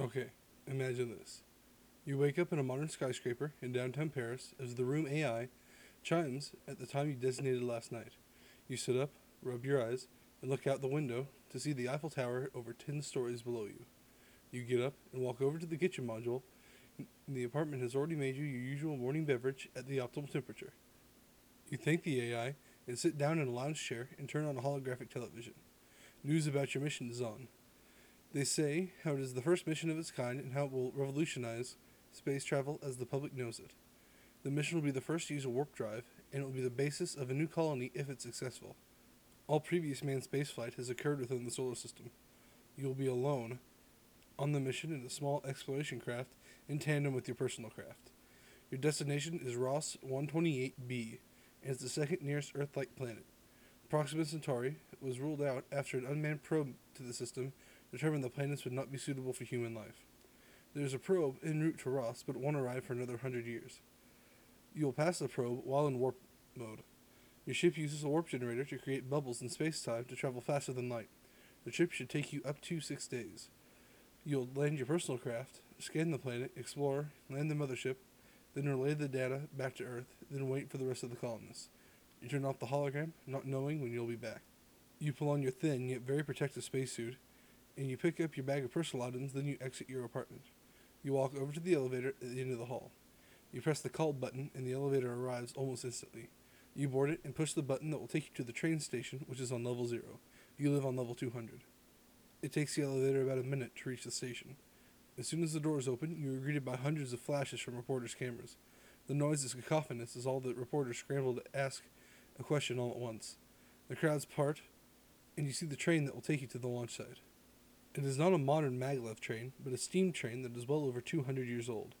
Okay, imagine this. You wake up in a modern skyscraper in downtown Paris as the room AI chimes at the time you designated last night. You sit up, rub your eyes, and look out the window to see the Eiffel Tower over 10 stories below you. You get up and walk over to the kitchen module. The apartment has already made you your usual morning beverage at the optimal temperature. You thank the AI and sit down in a lounge chair and turn on a holographic television. News about your mission is on. They say how it is the first mission of its kind and how it will revolutionize space travel as the public knows it. The mission will be the first to use a warp drive, and it will be the basis of a new colony if it's successful. All previous manned spaceflight has occurred within the solar system. You will be alone on the mission in a small exploration craft in tandem with your personal craft. Your destination is Ross 128b, and it's the second nearest Earth like planet. Proxima Centauri was ruled out after an unmanned probe to the system determined the planets would not be suitable for human life. There is a probe en route to Ross, but it won't arrive for another hundred years. You will pass the probe while in warp mode. Your ship uses a warp generator to create bubbles in space time to travel faster than light. The trip should take you up to six days. You'll land your personal craft, scan the planet, explore, land the mothership, then relay the data back to Earth, then wait for the rest of the colonists. You turn off the hologram, not knowing when you'll be back. You pull on your thin yet very protective spacesuit, and you pick up your bag of personal items, then you exit your apartment. You walk over to the elevator at the end of the hall. You press the call button, and the elevator arrives almost instantly. You board it and push the button that will take you to the train station, which is on level 0. You live on level 200. It takes the elevator about a minute to reach the station. As soon as the doors open, you are greeted by hundreds of flashes from reporters' cameras. The noise is cacophonous as all the reporters scramble to ask a question all at once. The crowds part, and you see the train that will take you to the launch site. It is not a modern maglev train, but a steam train that is well over 200 years old.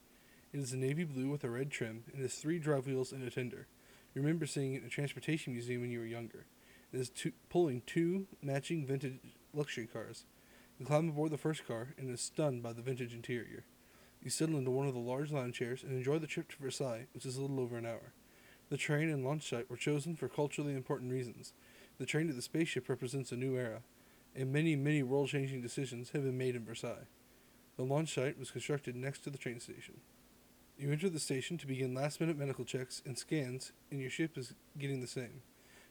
It is a navy blue with a red trim and has three drive wheels and a tender. You remember seeing it in a transportation museum when you were younger. It is two, pulling two matching vintage luxury cars. You climb aboard the first car and is stunned by the vintage interior. You settle into one of the large lounge chairs and enjoy the trip to Versailles, which is a little over an hour. The train and launch site were chosen for culturally important reasons. The train to the spaceship represents a new era, and many, many world changing decisions have been made in Versailles. The launch site was constructed next to the train station. You enter the station to begin last minute medical checks and scans, and your ship is getting the same.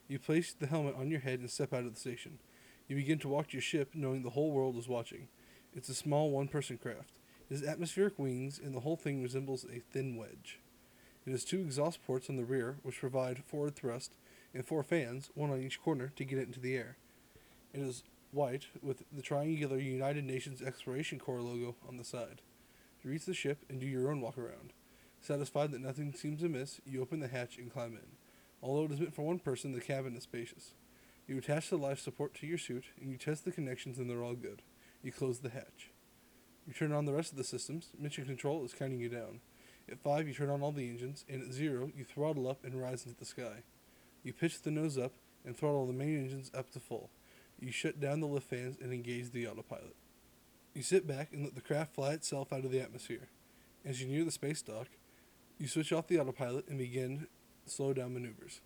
You place the helmet on your head and step out of the station. You begin to walk to your ship, knowing the whole world is watching. It's a small one person craft. It has atmospheric wings, and the whole thing resembles a thin wedge. It has two exhaust ports on the rear, which provide forward thrust, and four fans, one on each corner, to get it into the air. It is white, with the triangular United Nations Exploration Corps logo on the side. You reach the ship and do your own walk around. Satisfied that nothing seems amiss, you open the hatch and climb in. Although it is meant for one person, the cabin is spacious. You attach the life support to your suit, and you test the connections, and they're all good. You close the hatch. You turn on the rest of the systems. Mission Control is counting you down. At 5, you turn on all the engines, and at 0, you throttle up and rise into the sky. You pitch the nose up and throttle the main engines up to full. You shut down the lift fans and engage the autopilot. You sit back and let the craft fly itself out of the atmosphere. As you near the space dock, you switch off the autopilot and begin slow down maneuvers.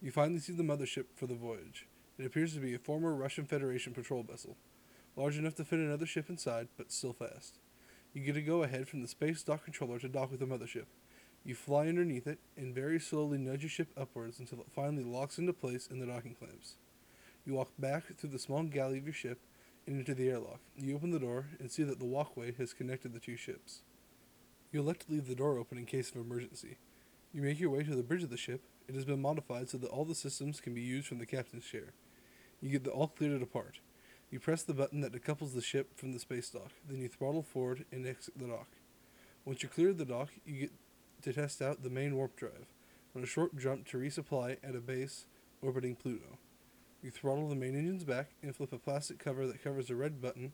You finally see the mothership for the voyage. It appears to be a former Russian Federation patrol vessel, large enough to fit another ship inside, but still fast. You get a go ahead from the space dock controller to dock with the mothership. You fly underneath it and very slowly nudge your ship upwards until it finally locks into place in the docking clamps. You walk back through the small galley of your ship and into the airlock. You open the door and see that the walkway has connected the two ships. You elect to leave the door open in case of emergency. You make your way to the bridge of the ship. It has been modified so that all the systems can be used from the captain's chair. You get the all clear to depart. You press the button that decouples the ship from the space dock. Then you throttle forward and exit the dock. Once you clear the dock, you get to test out the main warp drive on a short jump to resupply at a base orbiting Pluto. You throttle the main engines back and flip a plastic cover that covers a red button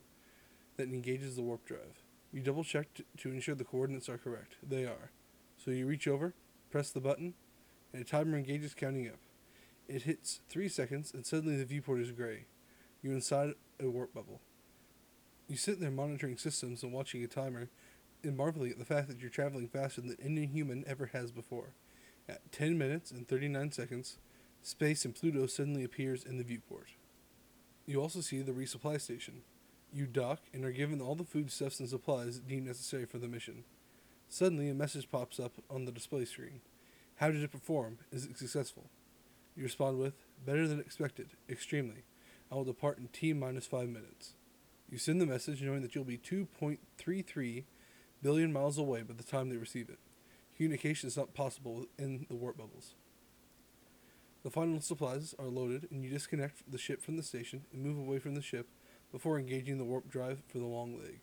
that engages the warp drive. You double check t- to ensure the coordinates are correct. They are. So you reach over, press the button, and a timer engages counting up. It hits three seconds, and suddenly the viewport is gray. You're inside a warp bubble. You sit there monitoring systems and watching a timer, and marveling at the fact that you're traveling faster than any human ever has before. At 10 minutes and 39 seconds, space and Pluto suddenly appears in the viewport. You also see the resupply station. You dock and are given all the foodstuffs and supplies deemed necessary for the mission. Suddenly, a message pops up on the display screen. How did it perform? Is it successful? You respond with, Better than expected, extremely. I will depart in T minus five minutes. You send the message knowing that you'll be 2.33 billion miles away by the time they receive it. Communication is not possible in the warp bubbles. The final supplies are loaded, and you disconnect the ship from the station and move away from the ship before engaging the warp drive for the long leg.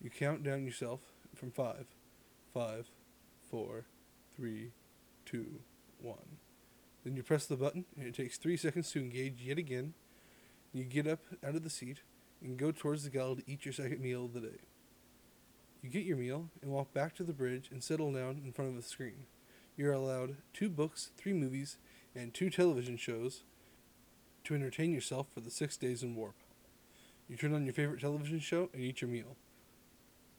You count down yourself from five, five, four, three, two, one. Then you press the button, and it takes three seconds to engage yet again. You get up out of the seat and go towards the galley to eat your second meal of the day. You get your meal and walk back to the bridge and settle down in front of the screen. You are allowed two books, three movies, and two television shows to entertain yourself for the six days in warp. You turn on your favorite television show and eat your meal.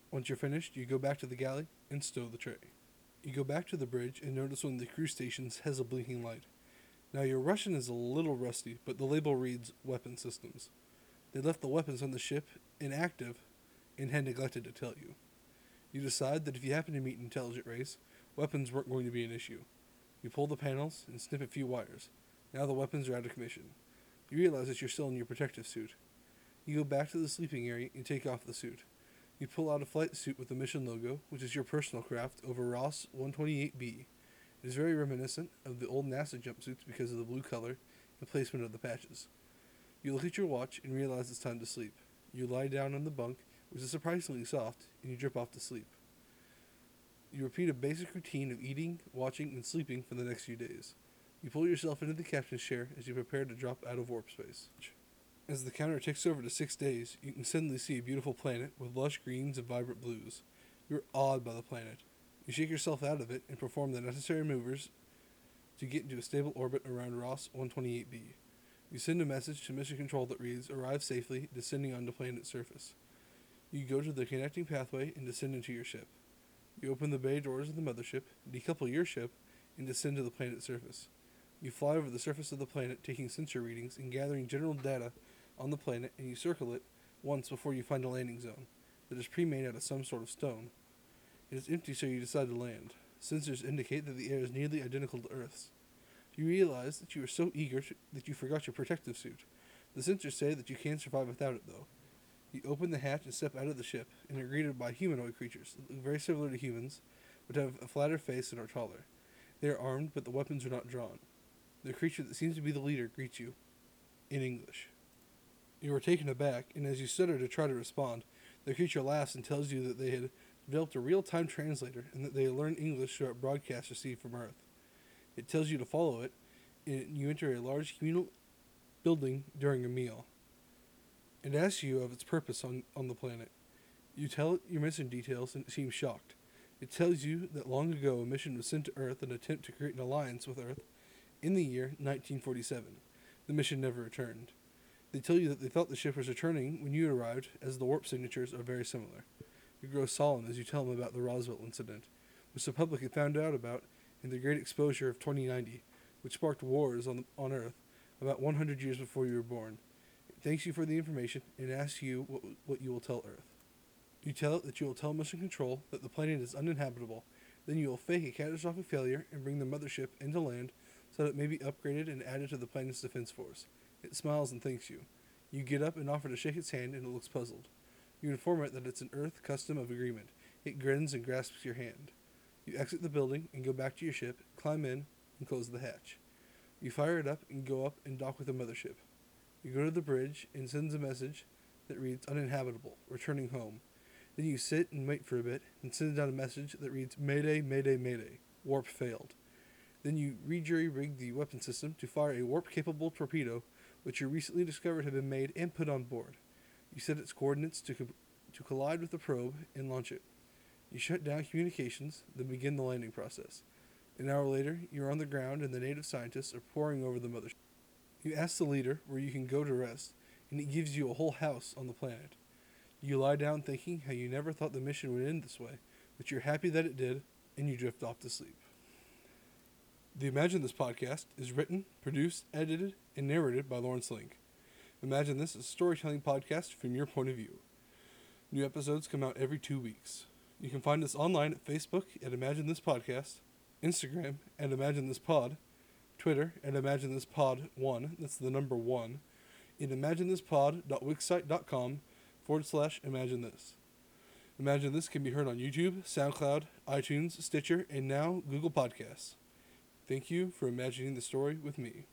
Once you're finished, you go back to the galley and stow the tray. You go back to the bridge and notice one of the crew stations has a blinking light. Now, your Russian is a little rusty, but the label reads Weapon Systems. They left the weapons on the ship inactive and had neglected to tell you. You decide that if you happen to meet an intelligent race, weapons weren't going to be an issue. You pull the panels and snip a few wires. Now the weapons are out of commission. You realize that you're still in your protective suit. You go back to the sleeping area and take off the suit. You pull out a flight suit with the mission logo, which is your personal craft, over Ross 128B. It is very reminiscent of the old NASA jumpsuits because of the blue color and placement of the patches. You look at your watch and realize it's time to sleep. You lie down on the bunk, which is surprisingly soft, and you drip off to sleep. You repeat a basic routine of eating, watching, and sleeping for the next few days. You pull yourself into the captain's chair as you prepare to drop out of warp space. As the counter ticks over to six days, you can suddenly see a beautiful planet with lush greens and vibrant blues. You're awed by the planet. You shake yourself out of it and perform the necessary maneuvers to get into a stable orbit around Ross 128b. You send a message to mission control that reads, Arrive safely, descending onto planet's surface. You go to the connecting pathway and descend into your ship. You open the bay doors of the mothership, decouple your ship, and descend to the planet's surface. You fly over the surface of the planet, taking sensor readings and gathering general data on the planet, and you circle it once before you find a landing zone that is pre made out of some sort of stone. It is empty, so you decide to land. Sensors indicate that the air is nearly identical to Earth's. You realize that you are so eager to, that you forgot your protective suit. The sensors say that you can survive without it, though. You open the hatch and step out of the ship, and are greeted by humanoid creatures, that look very similar to humans, but have a flatter face and are taller. They are armed, but the weapons are not drawn. The creature that seems to be the leader greets you in English. You are taken aback, and as you stutter to try to respond, the creature laughs and tells you that they had developed a real time translator and that they learned English through a broadcast received from Earth. It tells you to follow it, and you enter a large communal building during a meal. It asks you of its purpose on, on the planet. You tell it your mission details, and it seems shocked. It tells you that long ago a mission was sent to Earth in an attempt to create an alliance with Earth in the year 1947. The mission never returned. They tell you that they thought the ship was returning when you arrived, as the warp signatures are very similar. You grow solemn as you tell them about the Roswell incident, which the public had found out about in the Great Exposure of 2090, which sparked wars on, the, on Earth about 100 years before you were born. Thanks you for the information and asks you what, what you will tell Earth. You tell it that you will tell Mission Control that the planet is uninhabitable. Then you will fake a catastrophic failure and bring the mothership into land so that it may be upgraded and added to the planet's defense force. It smiles and thanks you. You get up and offer to shake its hand, and it looks puzzled. You inform it that it's an Earth custom of agreement. It grins and grasps your hand. You exit the building and go back to your ship, climb in, and close the hatch. You fire it up and go up and dock with the mothership. You go to the bridge and sends a message that reads uninhabitable, returning home. Then you sit and wait for a bit and send down a message that reads Mayday, Mayday, Mayday. Warp failed. Then you rejury rig the weapon system to fire a warp capable torpedo, which you recently discovered had been made and put on board. You set its coordinates to, co- to collide with the probe and launch it. You shut down communications, then begin the landing process. An hour later, you are on the ground and the native scientists are poring over the mothership. You ask the leader where you can go to rest, and it gives you a whole house on the planet. You lie down thinking how you never thought the mission would end this way, but you're happy that it did, and you drift off to sleep. The Imagine This podcast is written, produced, edited, and narrated by Lawrence Link. Imagine This is a storytelling podcast from your point of view. New episodes come out every two weeks. You can find us online at Facebook at Imagine This Podcast, Instagram at Imagine This Pod, Twitter at Imagine This Pod 1, that's the number 1, in imaginethispod.wixsite.com forward slash Imagine This. Imagine This can be heard on YouTube, SoundCloud, iTunes, Stitcher, and now Google Podcasts. Thank you for imagining the story with me.